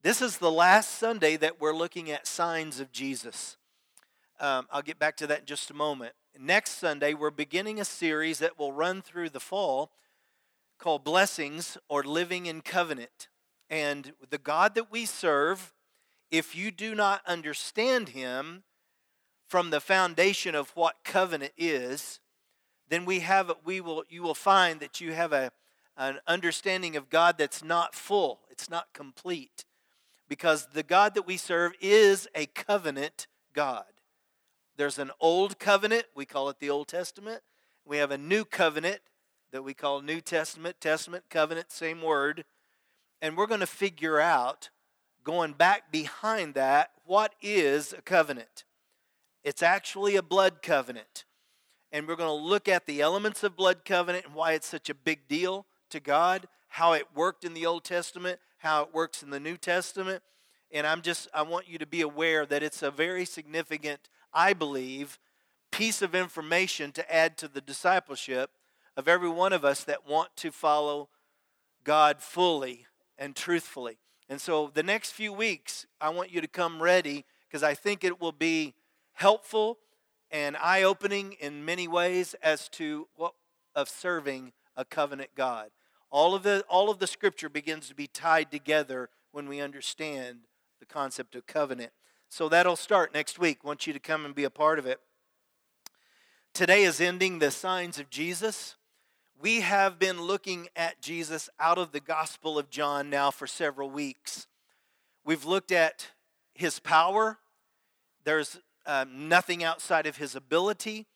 This is the last Sunday that we're looking at signs of Jesus. Um, I'll get back to that in just a moment. Next Sunday, we're beginning a series that will run through the fall called Blessings or Living in Covenant. And the God that we serve, if you do not understand Him from the foundation of what covenant is, then we have we will you will find that you have a an understanding of God that's not full. It's not complete because the God that we serve is a covenant God. There's an old covenant, we call it the Old Testament. We have a new covenant that we call New Testament, Testament, covenant, same word. And we're going to figure out, going back behind that, what is a covenant? It's actually a blood covenant. And we're going to look at the elements of blood covenant and why it's such a big deal to God, how it worked in the Old Testament, how it works in the New Testament. And I'm just, I want you to be aware that it's a very significant, I believe, piece of information to add to the discipleship of every one of us that want to follow God fully and truthfully. And so the next few weeks, I want you to come ready because I think it will be helpful and eye opening in many ways as to what of serving a covenant God. All of the all of the scripture begins to be tied together when we understand the concept of covenant. So that'll start next week. I want you to come and be a part of it. Today is ending the signs of Jesus. We have been looking at Jesus out of the Gospel of John now for several weeks. We've looked at his power. There's um, nothing outside of his ability.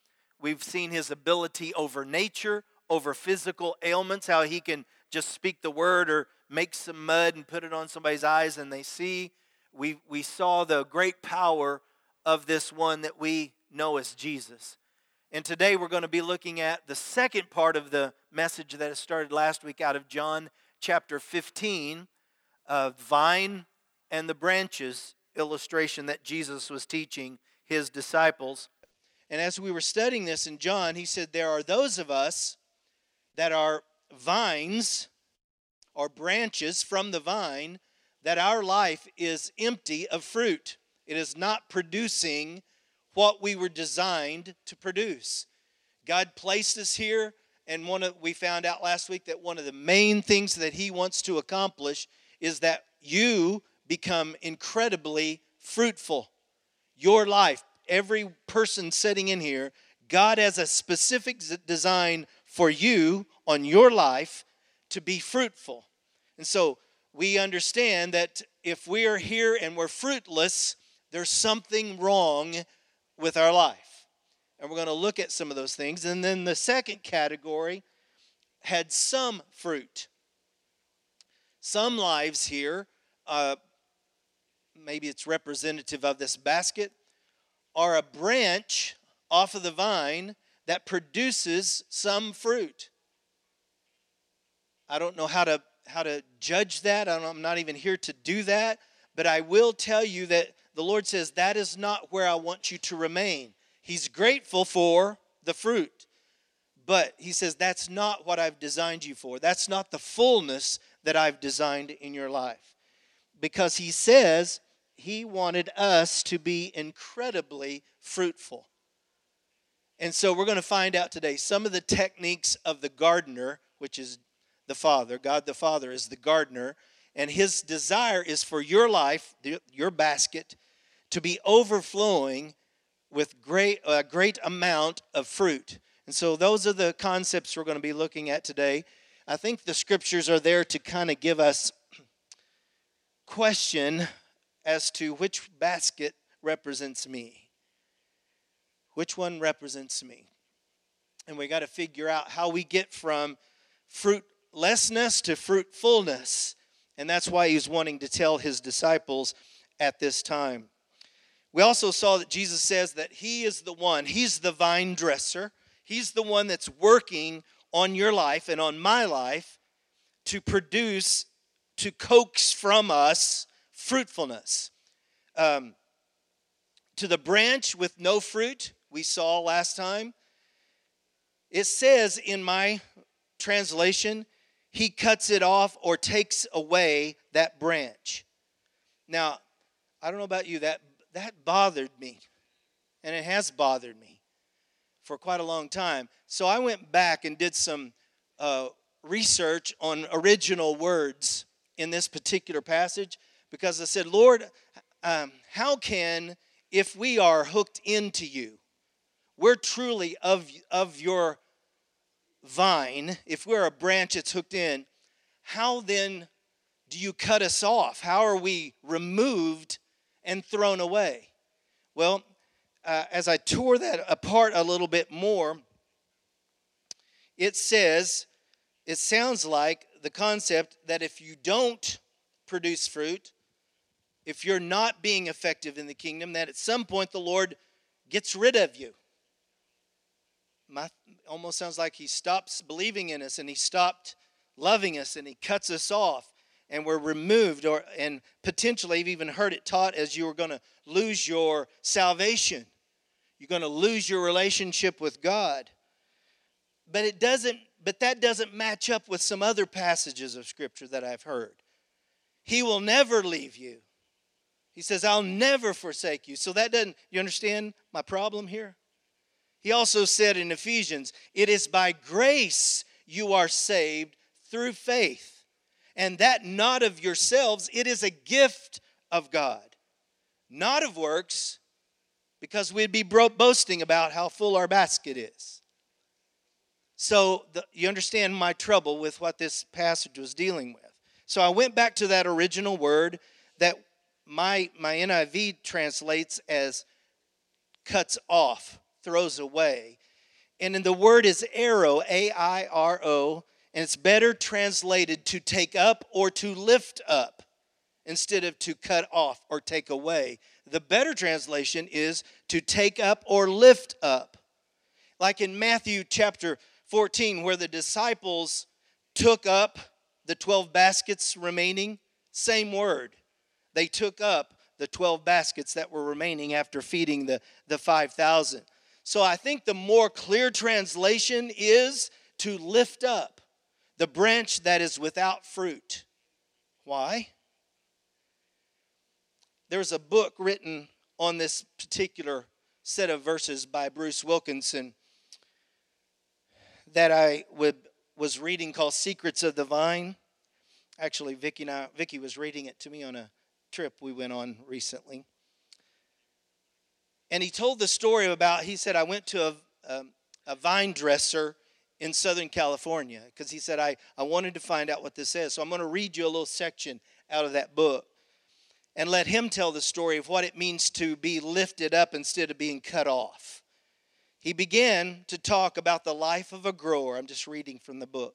We've seen his ability over nature over physical ailments, how he can just speak the word or make some mud and put it on somebody's eyes and they see. We, we saw the great power of this one that we know as Jesus. And today we're going to be looking at the second part of the message that started last week out of John chapter 15, of vine and the branches illustration that Jesus was teaching his disciples. And as we were studying this in John, he said, There are those of us that are vines or branches from the vine, that our life is empty of fruit. It is not producing what we were designed to produce. God placed us here, and one of, we found out last week that one of the main things that He wants to accomplish is that you become incredibly fruitful. Your life, every person sitting in here, God has a specific design for you on your life to be fruitful. And so we understand that if we are here and we're fruitless, there's something wrong with our life. And we're going to look at some of those things. And then the second category had some fruit. Some lives here, uh, maybe it's representative of this basket, are a branch off of the vine that produces some fruit. I don't know how to how to judge that. I'm not even here to do that, but I will tell you that the Lord says that is not where I want you to remain. He's grateful for the fruit. But he says that's not what I've designed you for. That's not the fullness that I've designed in your life. Because he says he wanted us to be incredibly fruitful. And so we're going to find out today some of the techniques of the gardener, which is the Father. God the Father is the gardener. And his desire is for your life, your basket, to be overflowing with great, a great amount of fruit. And so those are the concepts we're going to be looking at today. I think the scriptures are there to kind of give us question as to which basket represents me. Which one represents me? And we got to figure out how we get from fruitlessness to fruitfulness. And that's why he's wanting to tell his disciples at this time. We also saw that Jesus says that he is the one, he's the vine dresser. He's the one that's working on your life and on my life to produce, to coax from us fruitfulness. Um, to the branch with no fruit, we saw last time. It says in my translation, he cuts it off or takes away that branch. Now, I don't know about you, that, that bothered me. And it has bothered me for quite a long time. So I went back and did some uh, research on original words in this particular passage because I said, Lord, um, how can, if we are hooked into you, we're truly of, of your vine, if we're a branch that's hooked in, how then do you cut us off? How are we removed and thrown away? Well, uh, as I tore that apart a little bit more, it says, it sounds like the concept that if you don't produce fruit, if you're not being effective in the kingdom, that at some point the Lord gets rid of you. My, almost sounds like he stops believing in us and he stopped loving us and he cuts us off and we're removed or and potentially I've even heard it taught as you are going to lose your salvation. You're going to lose your relationship with God. But it doesn't but that doesn't match up with some other passages of scripture that I've heard. He will never leave you. He says, I'll never forsake you. So that doesn't, you understand my problem here? He also said in Ephesians, It is by grace you are saved through faith, and that not of yourselves, it is a gift of God, not of works, because we'd be boasting about how full our basket is. So the, you understand my trouble with what this passage was dealing with. So I went back to that original word that my, my NIV translates as cuts off, throws away. And then the word is airo, A I R O, and it's better translated to take up or to lift up instead of to cut off or take away. The better translation is to take up or lift up. Like in Matthew chapter 14, where the disciples took up the 12 baskets remaining, same word they took up the 12 baskets that were remaining after feeding the, the 5,000. So I think the more clear translation is to lift up the branch that is without fruit. Why? There's a book written on this particular set of verses by Bruce Wilkinson that I would, was reading called Secrets of the Vine. Actually, Vicky, and I, Vicky was reading it to me on a trip we went on recently. And he told the story about, he said, I went to a, a, a vine dresser in Southern California because he said, I, I wanted to find out what this is. So I'm going to read you a little section out of that book and let him tell the story of what it means to be lifted up instead of being cut off. He began to talk about the life of a grower. I'm just reading from the book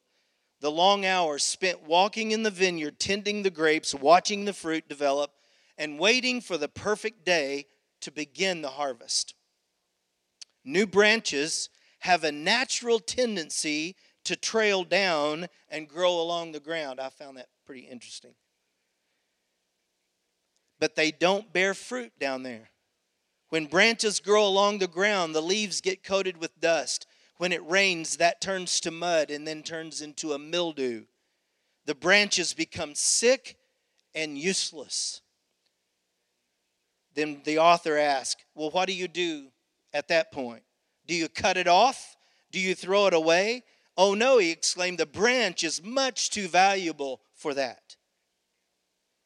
the long hours spent walking in the vineyard, tending the grapes, watching the fruit develop, and waiting for the perfect day to begin the harvest. New branches have a natural tendency to trail down and grow along the ground. I found that pretty interesting. But they don't bear fruit down there. When branches grow along the ground, the leaves get coated with dust when it rains, that turns to mud and then turns into a mildew. The branches become sick and useless. Then the author asks, Well, what do you do at that point? Do you cut it off? Do you throw it away? Oh no, he exclaimed, the branch is much too valuable for that.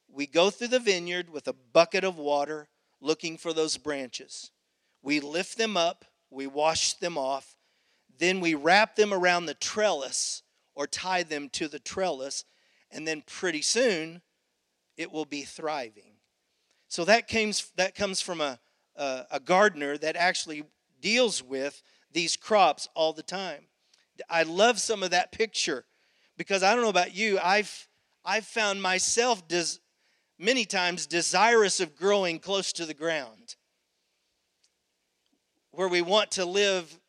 We go through the vineyard with a bucket of water looking for those branches. We lift them up, we wash them off, then we wrap them around the trellis or tie them to the trellis, and then pretty soon it will be thriving. So that comes, that comes from a, a, a gardener that actually deals with these crops all the time. I love some of that picture because I don't know about you, I've, I've found myself des, many times desirous of growing close to the ground where we want to live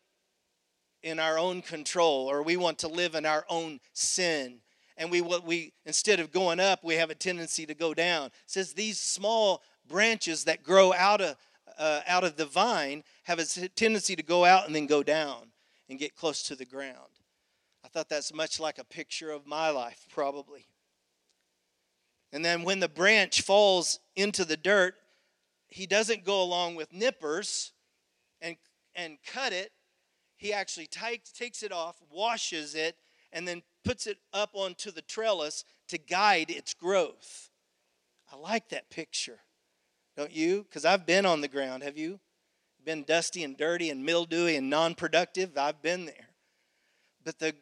in our own control or we want to live in our own sin and we what we instead of going up we have a tendency to go down it says these small branches that grow out of uh, out of the vine have a tendency to go out and then go down and get close to the ground i thought that's much like a picture of my life probably And then when the branch falls into the dirt, he doesn't go along with nippers and, and cut it. He actually takes, takes it off, washes it, and then puts it up onto the trellis to guide its growth. I like that picture. Don't you? Because I've been on the ground. Have you? Been dusty and dirty and mildewy and non productive? I've been there. But the,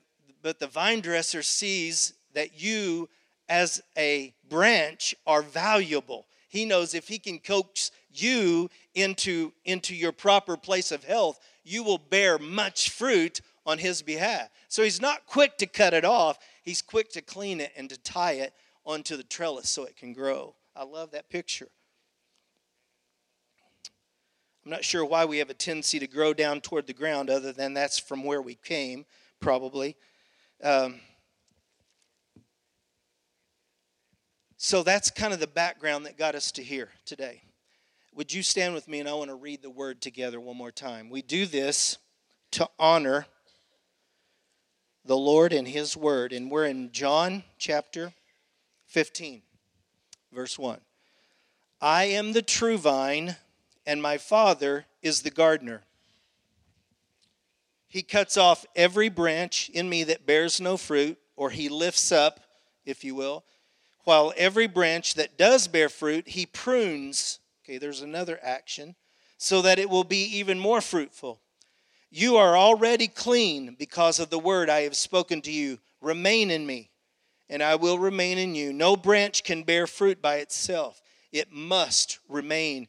but the vine dresser sees that you, as a branch, are valuable. He knows if he can coax you into, into your proper place of health, you will bear much fruit on his behalf. So he's not quick to cut it off, he's quick to clean it and to tie it onto the trellis so it can grow. I love that picture. I'm not sure why we have a tendency to grow down toward the ground, other than that's from where we came, probably. Um, so that's kind of the background that got us to here today. Would you stand with me and I want to read the word together one more time? We do this to honor the Lord and His word, and we're in John chapter 15, verse 1. I am the true vine and my Father is the gardener. He cuts off every branch in me that bears no fruit, or he lifts up, if you will, while every branch that does bear fruit, he prunes. Okay, there's another action, so that it will be even more fruitful. You are already clean because of the word I have spoken to you. Remain in me, and I will remain in you. No branch can bear fruit by itself, it must remain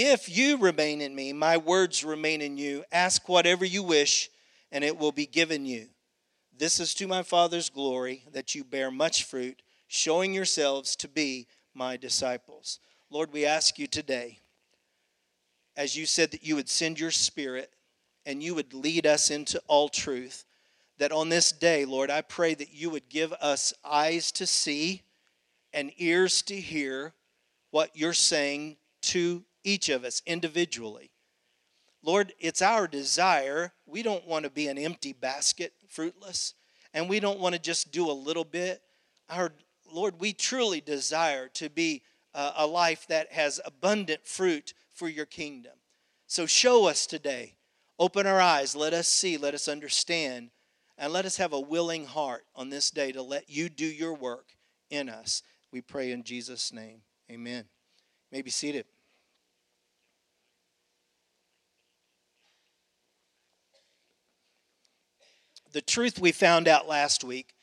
If you remain in me, my words remain in you, ask whatever you wish, and it will be given you. This is to my Father's glory that you bear much fruit, showing yourselves to be my disciples. Lord, we ask you today, as you said that you would send your spirit and you would lead us into all truth, that on this day, Lord, I pray that you would give us eyes to see and ears to hear what you're saying to each of us individually. Lord, it's our desire. We don't want to be an empty basket, fruitless, and we don't want to just do a little bit. Our Lord, we truly desire to be a life that has abundant fruit for your kingdom. So show us today. Open our eyes. Let us see. Let us understand. And let us have a willing heart on this day to let you do your work in us. We pray in Jesus' name. Amen. You may be seated. The truth we found out last week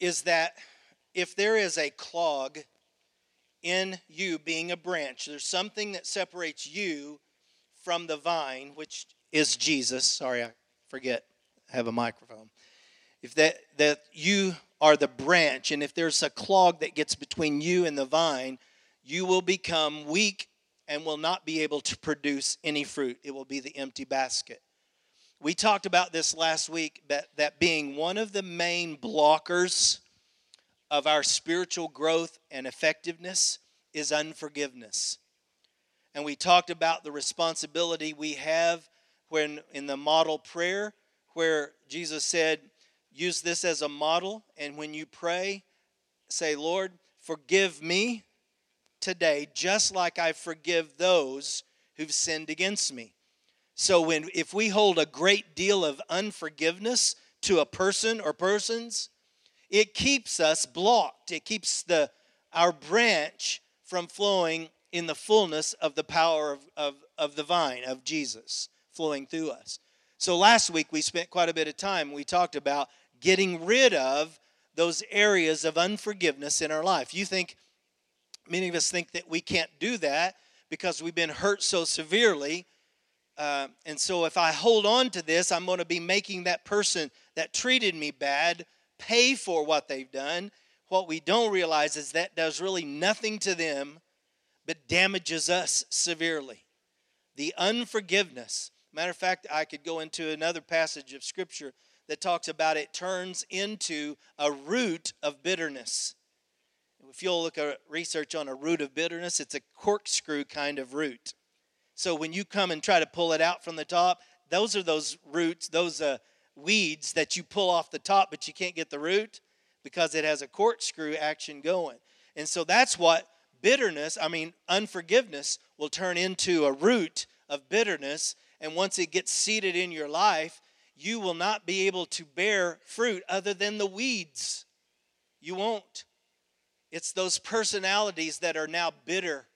is that if there is a clog in you being a branch, there's something that separates you from the vine, which is Jesus. Sorry, I forget. I have a microphone. If that that you are the branch, and if there's a clog that gets between you and the vine, you will become weak and will not be able to produce any fruit. It will be the empty basket. We talked about this last week, that, that being one of the main blockers of our spiritual growth and effectiveness is unforgiveness. And we talked about the responsibility we have when in the model prayer, where Jesus said, use this as a model, and when you pray, say, Lord, forgive me today, just like I forgive those who've sinned against me. So when if we hold a great deal of unforgiveness to a person or persons, it keeps us blocked. It keeps the our branch from flowing in the fullness of the power of, of, of the vine of Jesus flowing through us. So last week we spent quite a bit of time. We talked about getting rid of those areas of unforgiveness in our life. You think many of us think that we can't do that because we've been hurt so severely uh, and so if I hold on to this, I'm going to be making that person that treated me bad pay for what they've done. What we don't realize is that does really nothing to them but damages us severely. The unforgiveness. Matter of fact, I could go into another passage of scripture that talks about it turns into a root of bitterness. If you'll look at research on a root of bitterness, it's a corkscrew kind of root. So when you come and try to pull it out from the top, those are those roots, those uh, weeds that you pull off the top, but you can't get the root because it has a corkscrew action going. And so that's what bitterness, I mean, unforgiveness, will turn into a root of bitterness. And once it gets seated in your life, you will not be able to bear fruit other than the weeds. You won't. It's those personalities that are now bitter,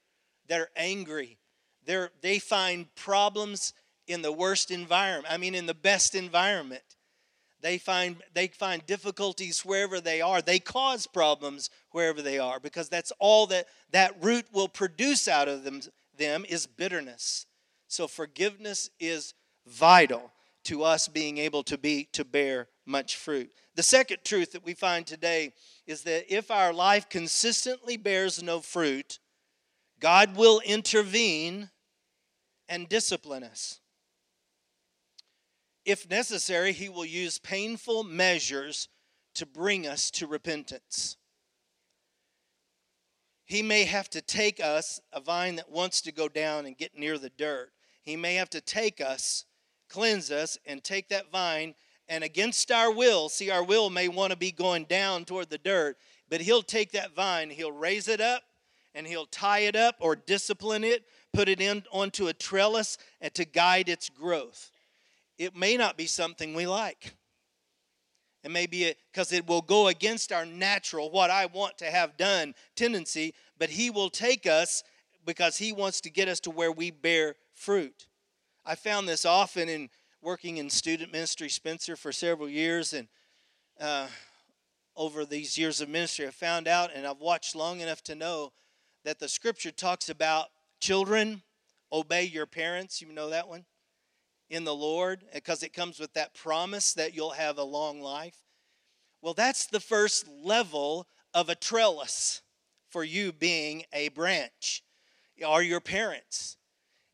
that are angry. They're, they find problems in the worst environment, I mean, in the best environment. They find, they find difficulties wherever they are. They cause problems wherever they are because that's all that that root will produce out of them, them is bitterness. So forgiveness is vital to us being able to be to bear much fruit. The second truth that we find today is that if our life consistently bears no fruit, God will intervene and discipline us. If necessary, he will use painful measures to bring us to repentance. He may have to take us, a vine that wants to go down and get near the dirt, he may have to take us, cleanse us, and take that vine, and against our will, see, our will may want to be going down toward the dirt, but he'll take that vine, he'll raise it up, and he'll tie it up or discipline it, put it in onto a trellis, and to guide its growth it may not be something we like. It may be because it will go against our natural, what I want to have done tendency, but He will take us because He wants to get us to where we bear fruit. I found this often in working in student ministry, Spencer, for several years, and uh, over these years of ministry, I found out and I've watched long enough to know that the scripture talks about children obey your parents. You know that one? in the Lord because it comes with that promise that you'll have a long life. Well, that's the first level of a trellis for you being a branch, are your parents.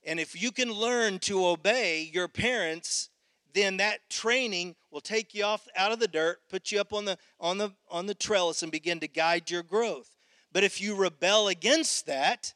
And if you can learn to obey your parents, then that training will take you off out of the dirt, put you up on the on the on the trellis and begin to guide your growth. But if you rebel against that,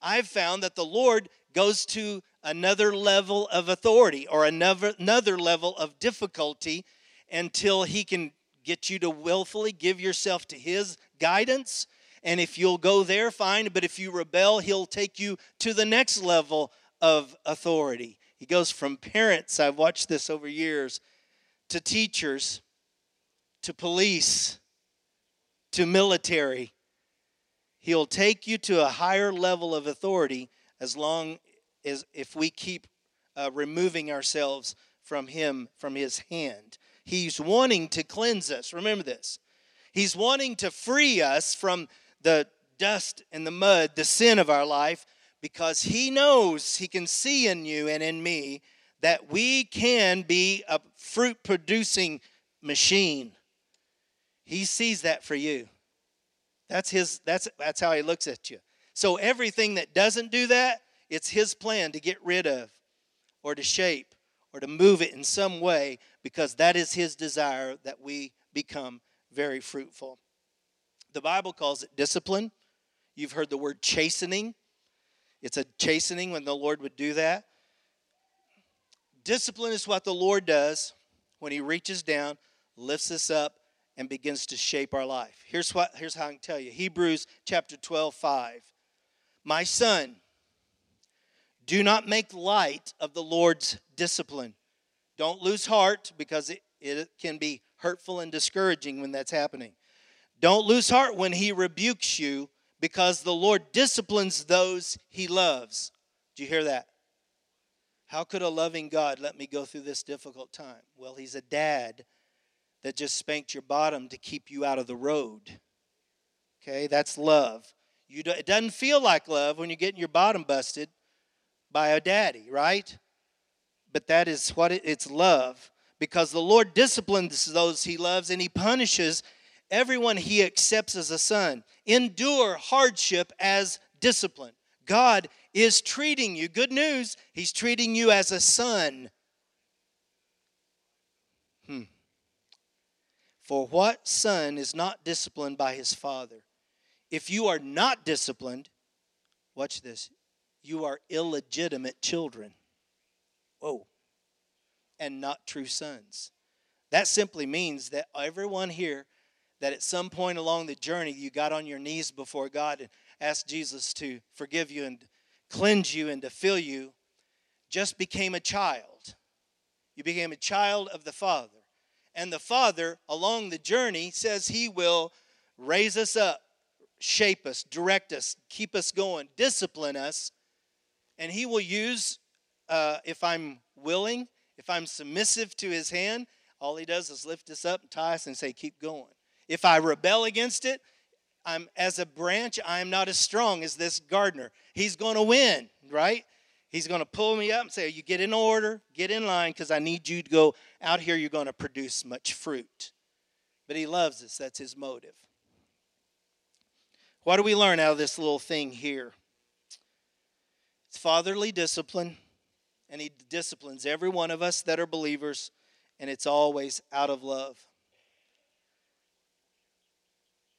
I've found that the Lord goes to another level of authority or another, another level of difficulty until he can get you to willfully give yourself to his guidance. And if you'll go there, fine. But if you rebel, he'll take you to the next level of authority. He goes from parents, I've watched this over years, to teachers, to police, to military. He'll take you to a higher level of authority as long as if we keep uh, removing ourselves from Him, from His hand. He's wanting to cleanse us. Remember this. He's wanting to free us from the dust and the mud, the sin of our life, because He knows He can see in you and in me that we can be a fruit producing machine. He sees that for you. That's his that's that's how he looks at you. So everything that doesn't do that, it's His plan to get rid of or to shape or to move it in some way because that is His desire that we become very fruitful. The Bible calls it discipline. You've heard the word chastening. It's a chastening when the Lord would do that. Discipline is what the Lord does when He reaches down, lifts us up, and begins to shape our life. Here's what here's how I can tell you. Hebrews chapter 12, 5. My son, do not make light of the Lord's discipline. Don't lose heart because it, it can be hurtful and discouraging when that's happening. Don't lose heart when he rebukes you because the Lord disciplines those he loves. Do you hear that? How could a loving God let me go through this difficult time? Well, he's a dad that just spanked your bottom to keep you out of the road. Okay, that's love. You do, it doesn't feel like love when you're getting your bottom busted by a daddy, right? But that is what it, it's love because the Lord disciplines those he loves and he punishes everyone he accepts as a son. Endure hardship as discipline. God is treating you. Good news, He's treating you as a son. For what son is not disciplined by his father? If you are not disciplined, watch this, you are illegitimate children. Whoa. And not true sons. That simply means that everyone here that at some point along the journey you got on your knees before God and asked Jesus to forgive you and cleanse you and to fill you just became a child. You became a child of the Father. And the Father, along the journey, says He will raise us up, shape us, direct us, keep us going, discipline us. And He will use, uh, if I'm willing, if I'm submissive to His hand, all He does is lift us up and tie us and say, Keep going. If I rebel against it, I'm as a branch, I am not as strong as this gardener. He's going to win, right? He's going to pull me up and say, You get in order, get in line, because I need you to go out here. You're going to produce much fruit. But he loves us, that's his motive. What do we learn out of this little thing here? It's fatherly discipline, and he disciplines every one of us that are believers, and it's always out of love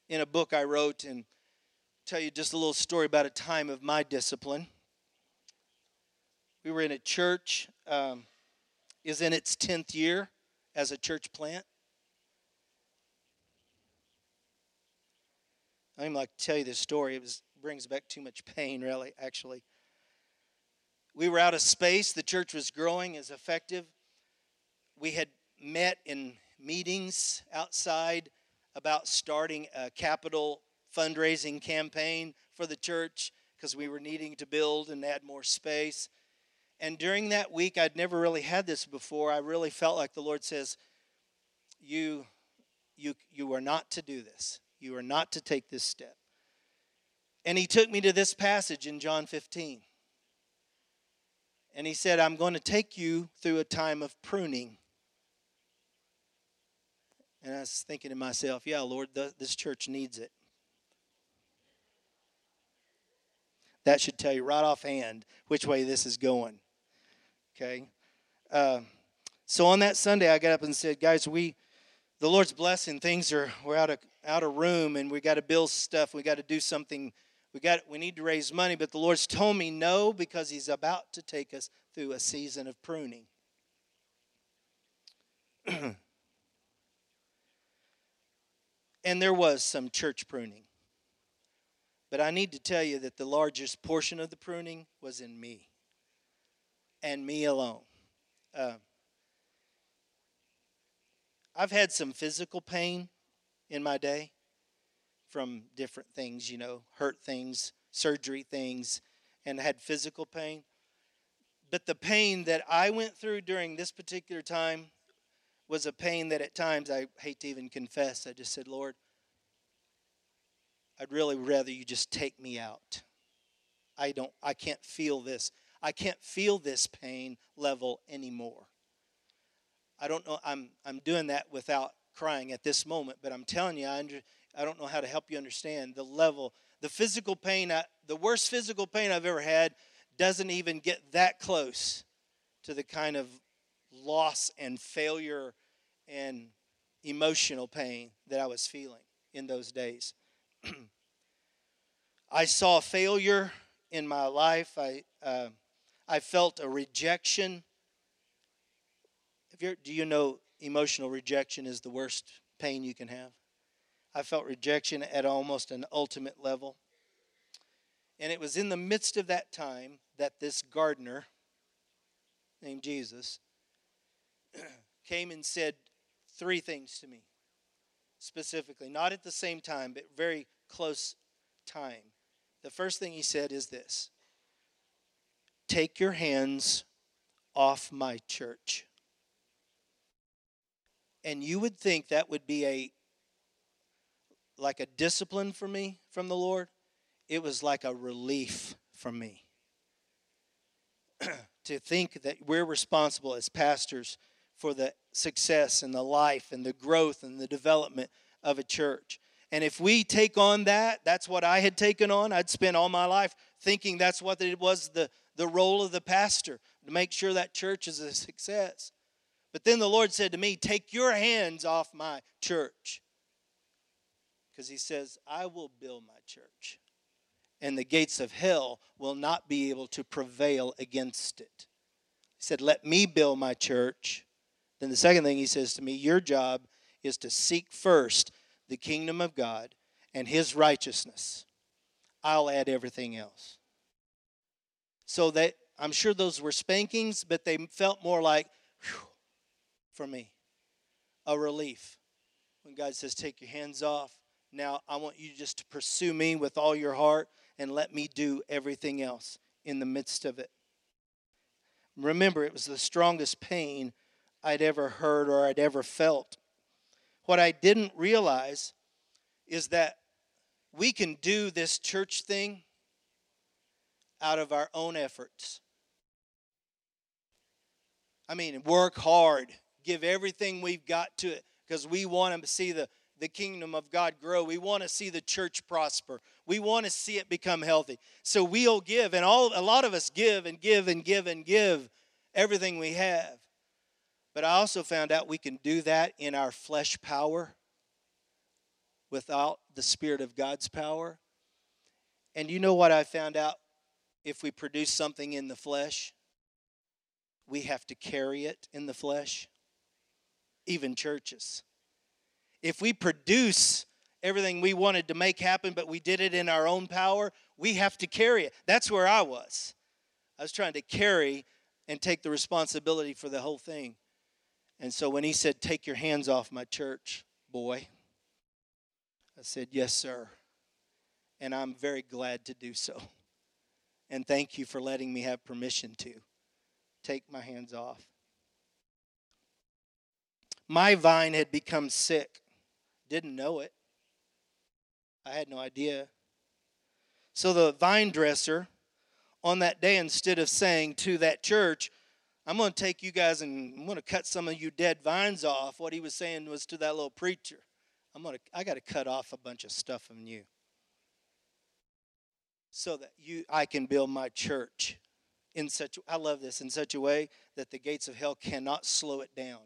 in a book I wrote and tell you just a little story about a time of my discipline. We were in a church, um, is in its 10th year as a church plant. I don't even like to tell you this story. It was, brings back too much pain, really, actually. We were out of space. The church was growing as effective. We had met in meetings outside about starting a capital fundraising campaign for the church because we were needing to build and add more space. And during that week, I'd never really had this before. I really felt like the Lord says, You, you, you are not to do this. You are not to take this step. And he took me to this passage in John 15. And he said, I'm going to take you through a time of pruning. And I was thinking to myself, yeah, Lord, this church needs it. That should tell you right offhand which way this is going. Okay? Uh, so on that Sunday, I got up and said, guys, we, the Lord's blessing, things are, we're out of, out of room and we got to build stuff. We got to do something. We got, we need to raise money. But the Lord's told me no because He's about to take us through a season of pruning. And there was some church pruning. But I need to tell you that the largest portion of the pruning was in me and me alone. Uh, I've had some physical pain in my day from different things, you know, hurt things, surgery things, and had physical pain. But the pain that I went through during this particular time was a pain that at times I hate to even confess. I just said, Lord, I'd really rather you just take me out. I don't I can't feel this. I can't feel this pain level anymore. I don't know I'm I'm doing that without crying at this moment, but I'm telling you I under, I don't know how to help you understand the level the physical pain I, the worst physical pain I've ever had doesn't even get that close to the kind of loss and failure and emotional pain that I was feeling in those days. I saw failure in my life. I, uh, I felt a rejection. Do you know emotional rejection is the worst pain you can have? I felt rejection at almost an ultimate level. And it was in the midst of that time that this gardener named Jesus came and said three things to me specifically, not at the same time, but very close time. The first thing he said is this Take your hands off my church. And you would think that would be a like a discipline for me from the Lord. It was like a relief for me. to think that we're responsible as pastors for the success and the life and the growth and the development of a church. And if we take on that, that's what I had taken on. I'd spent all my life thinking that's what it was the, the role of the pastor to make sure that church is a success. But then the Lord said to me, Take your hands off my church. Because He says, I will build my church, and the gates of hell will not be able to prevail against it. He said, Let me build my church. Then the second thing He says to me, Your job is to seek first the kingdom of God and His righteousness. I'll add everything else. So that I'm sure those were spankings, but they felt more like, whew, for me, a relief. When God says, Take your hands off, now I want you just to pursue me with all your heart and let me do everything else in the midst of it. Remember, it was the strongest pain I'd ever heard or I'd ever felt. What I didn't realize is that we can do this church thing out of our own efforts. I mean, work hard, give everything we've got to it because we want to see the, the kingdom of God grow. We want to see the church prosper. We want to see it become healthy. So we'll give, and all a lot of us give and give and give and give everything we have. But I also found out we can do that in our flesh power without the Spirit of God's power. And you know what I found out? If we produce something in the flesh, we have to carry it in the flesh, even churches. If we produce everything we wanted to make happen, but we did it in our own power, we have to carry it. That's where I was. I was trying to carry and take the responsibility for the whole thing. And so when he said, Take your hands off my church, boy, I said, Yes, sir. And I'm very glad to do so. And thank you for letting me have permission to take my hands off. My vine had become sick. Didn't know it. I had no idea. So the vine dresser on that day, instead of saying to that church, I'm going to take you guys and I'm going to cut some of you dead vines off, what he was saying was to that little preacher, I'm going to I got to cut off a bunch of stuff from you so that you I can build my church in such I love this in such a way that the gates of hell cannot slow it down.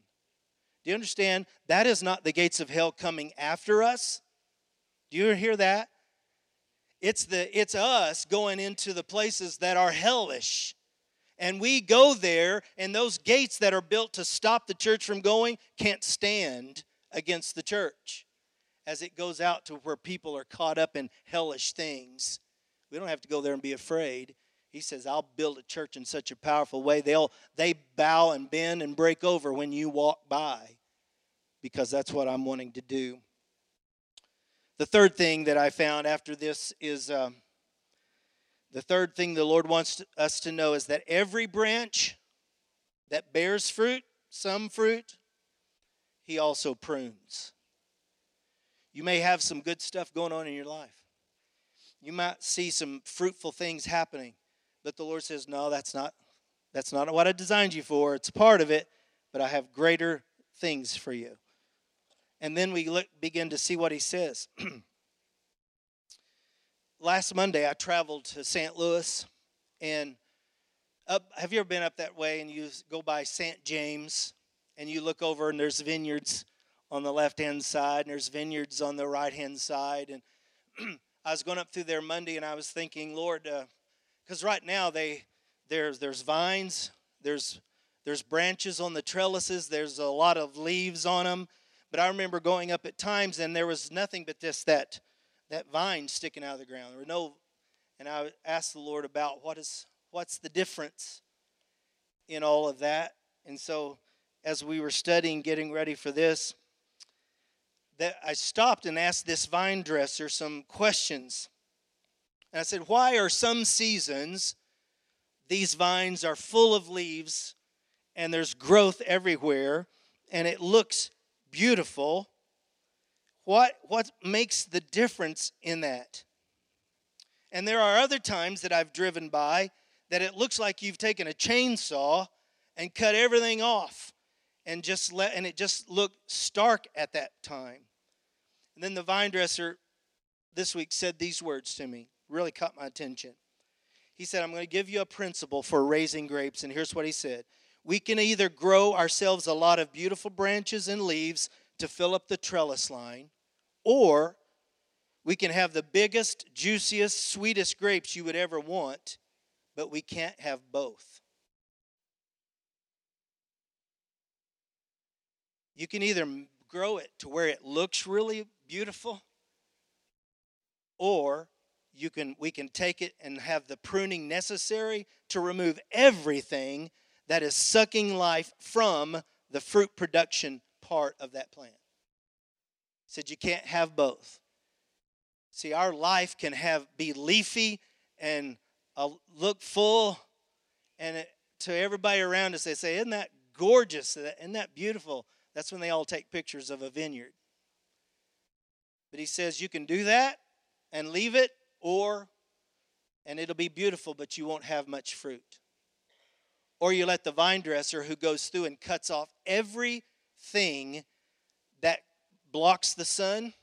Do you understand? That is not the gates of hell coming after us. Do you hear that? It's the it's us going into the places that are hellish. And we go there and those gates that are built to stop the church from going can't stand against the church as it goes out to where people are caught up in hellish things. We don't have to go there and be afraid. He says, I'll build a church in such a powerful way. They'll they bow and bend and break over when you walk by. Because that's what I'm wanting to do. The third thing that I found after this is um, the third thing the Lord wants us to know is that every branch that bears fruit, some fruit, He also prunes. You may have some good stuff going on in your life. You might see some fruitful things happening, but the Lord says, "No, that's not that's not what I designed you for. It's part of it, but I have greater things for you." And then we look, begin to see what he says. Last Monday, I traveled to St. Louis, and up. Have you ever been up that way and you go by St. James, and you look over and there's vineyards on the left hand side, and there's vineyards on the right hand side. And I was going up through there Monday, and I was thinking, Lord, because uh, right now they there's there's vines, there's there's branches on the trellises, there's a lot of leaves on them. But I remember going up at times, and there was nothing but just that that vine sticking out of the ground. There were no, and I asked the Lord about what is what's the difference in all of that. And so, as we were studying, getting ready for this, that I stopped and asked this vine dresser some questions. And I said, Why are some seasons these vines are full of leaves and there's growth everywhere and it looks beautiful? What, what makes the difference in that? And there are other times that I've driven by that it looks like you've taken a chainsaw and cut everything off and just let and it just looked stark at that time and then the vine dresser this week said these words to me, really caught my attention. he said, I'm going to give you a principle for raising grapes. And here's what he said We can either grow ourselves a lot of beautiful branches and leaves to fill up the trellis line, or we can have the biggest, juiciest, sweetest grapes you would ever want, but we can't have both. You can either grow it to where it looks really beautiful, or you can we can take it and have the pruning necessary to remove everything that is sucking life from the fruit production part of that plant. Said you can't have both. See, our life can have be leafy and uh, look full, and it, to everybody around us, they say, "Isn't that gorgeous? Isn't that beautiful?" That's when they all take pictures of a vineyard. But he says you can do that and leave it, or, and it'll be beautiful, but you won't have much fruit. Or you let the vine dresser who goes through and cuts off everything that blocks the sun,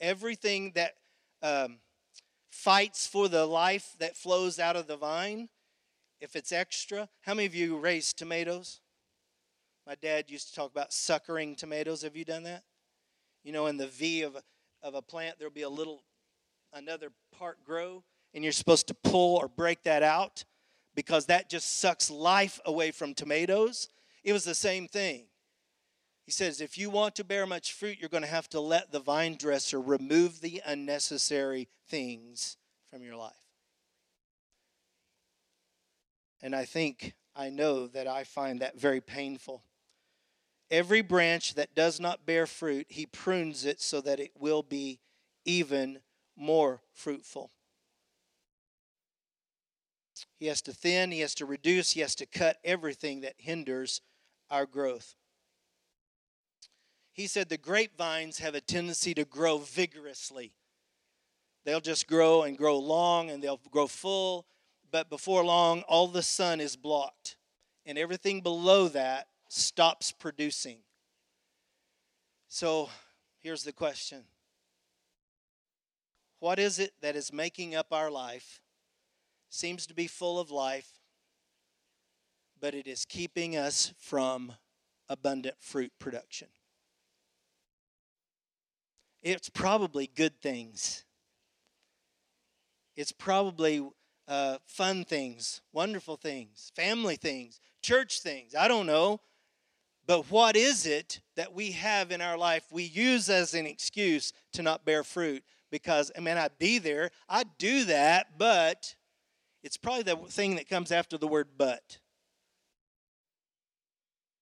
everything that um, fights for the life that flows out of the vine, if it's extra. How many of you raise tomatoes? My dad used to talk about suckering tomatoes. Have you done that? You know, in the V of of a plant, there'll be a little another part grow, and you're supposed to pull or break that out because that just sucks life away from tomatoes. It was the same thing. He says, if you want to bear much fruit, you're going to have to let the vine dresser remove the unnecessary things from your life. And I think I know that I find that very painful. Every branch that does not bear fruit, he prunes it so that it will be even more fruitful. He has to thin, he has to reduce, he has to cut everything that hinders our growth. He said the grapevines have a tendency to grow vigorously. They'll just grow and grow long and they'll grow full, but before long, all the sun is blocked, and everything below that stops producing. So here's the question what is it that is making up our life? Seems to be full of life, but it is keeping us from abundant fruit production. It's probably good things. It's probably uh, fun things, wonderful things, family things, church things. I don't know. But what is it that we have in our life we use as an excuse to not bear fruit? because, I mean, I'd be there, I'd do that, but it's probably the thing that comes after the word but.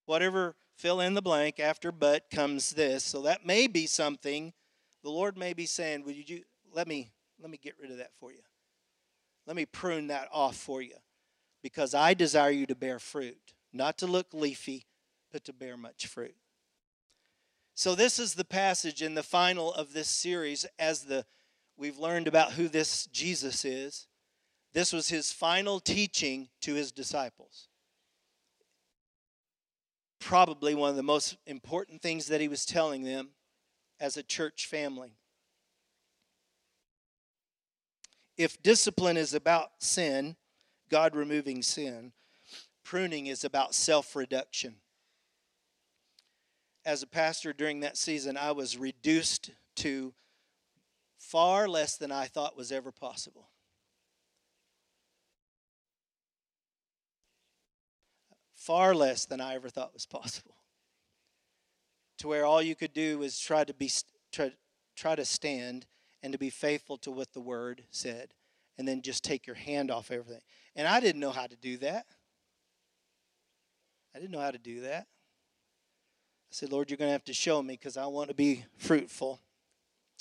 Whatever, fill in the blank, after but comes this. So that may be something the Lord may be saying, Would you let me let me get rid of that for you? Let me prune that off for you. Because I desire you to bear fruit, not to look leafy, but to bear much fruit. So this is the passage in the final of this series as the we've learned about who this Jesus is. This was his final teaching to his disciples. Probably one of the most important things that he was telling them as a church family. If discipline is about sin, God removing sin, pruning is about self reduction as a pastor during that season, I was reduced to far less than I thought was ever possible. Far less than I ever thought was possible. To where all you could do was try to be try, try to stand and to be faithful to what the word said and then just take your hand off everything. And I didn't know how to do that. I didn't know how to do that. I said, Lord, you're going to have to show me because I want to be fruitful.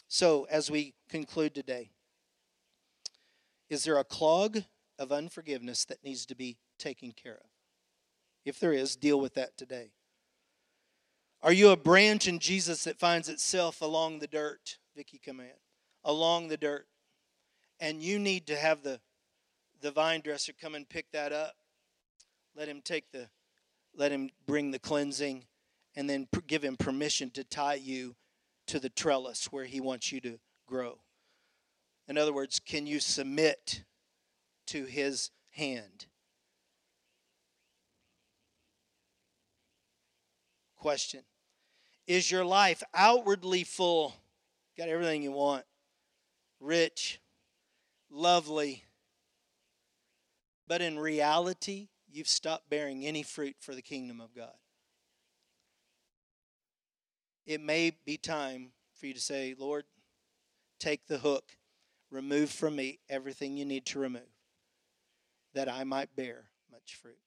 So, as we conclude today, is there a clog of unforgiveness that needs to be taken care of? If there is, deal with that today. Are you a branch in Jesus that finds itself along the dirt? Vicky, come in. Along the dirt. And you need to have the, the vine dresser come and pick that up. Let him take the, let him bring the cleansing and then give him permission to tie you to the trellis where he wants you to grow. In other words, can you submit to his hand. Question Is your life outwardly full? Got everything you want, rich, lovely, but in reality, you've stopped bearing any fruit for the kingdom of God. It may be time for you to say, Lord, take the hook, remove from me everything you need to remove, that I might bear much fruit.